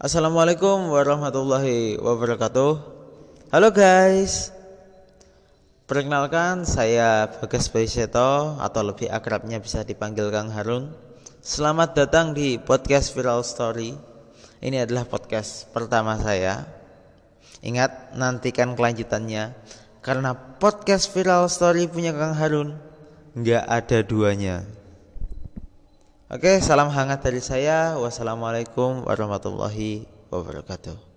Assalamualaikum warahmatullahi wabarakatuh. Halo guys. Perkenalkan saya Bagas Baiseto Atau lebih akrabnya bisa dipanggil Kang Harun. Selamat datang di podcast Viral Story. Ini adalah podcast pertama saya. Ingat nantikan kelanjutannya. Karena podcast Viral Story punya Kang Harun Nggak ada duanya Oke, salam hangat dari saya. Wassalamualaikum warahmatullahi wabarakatuh.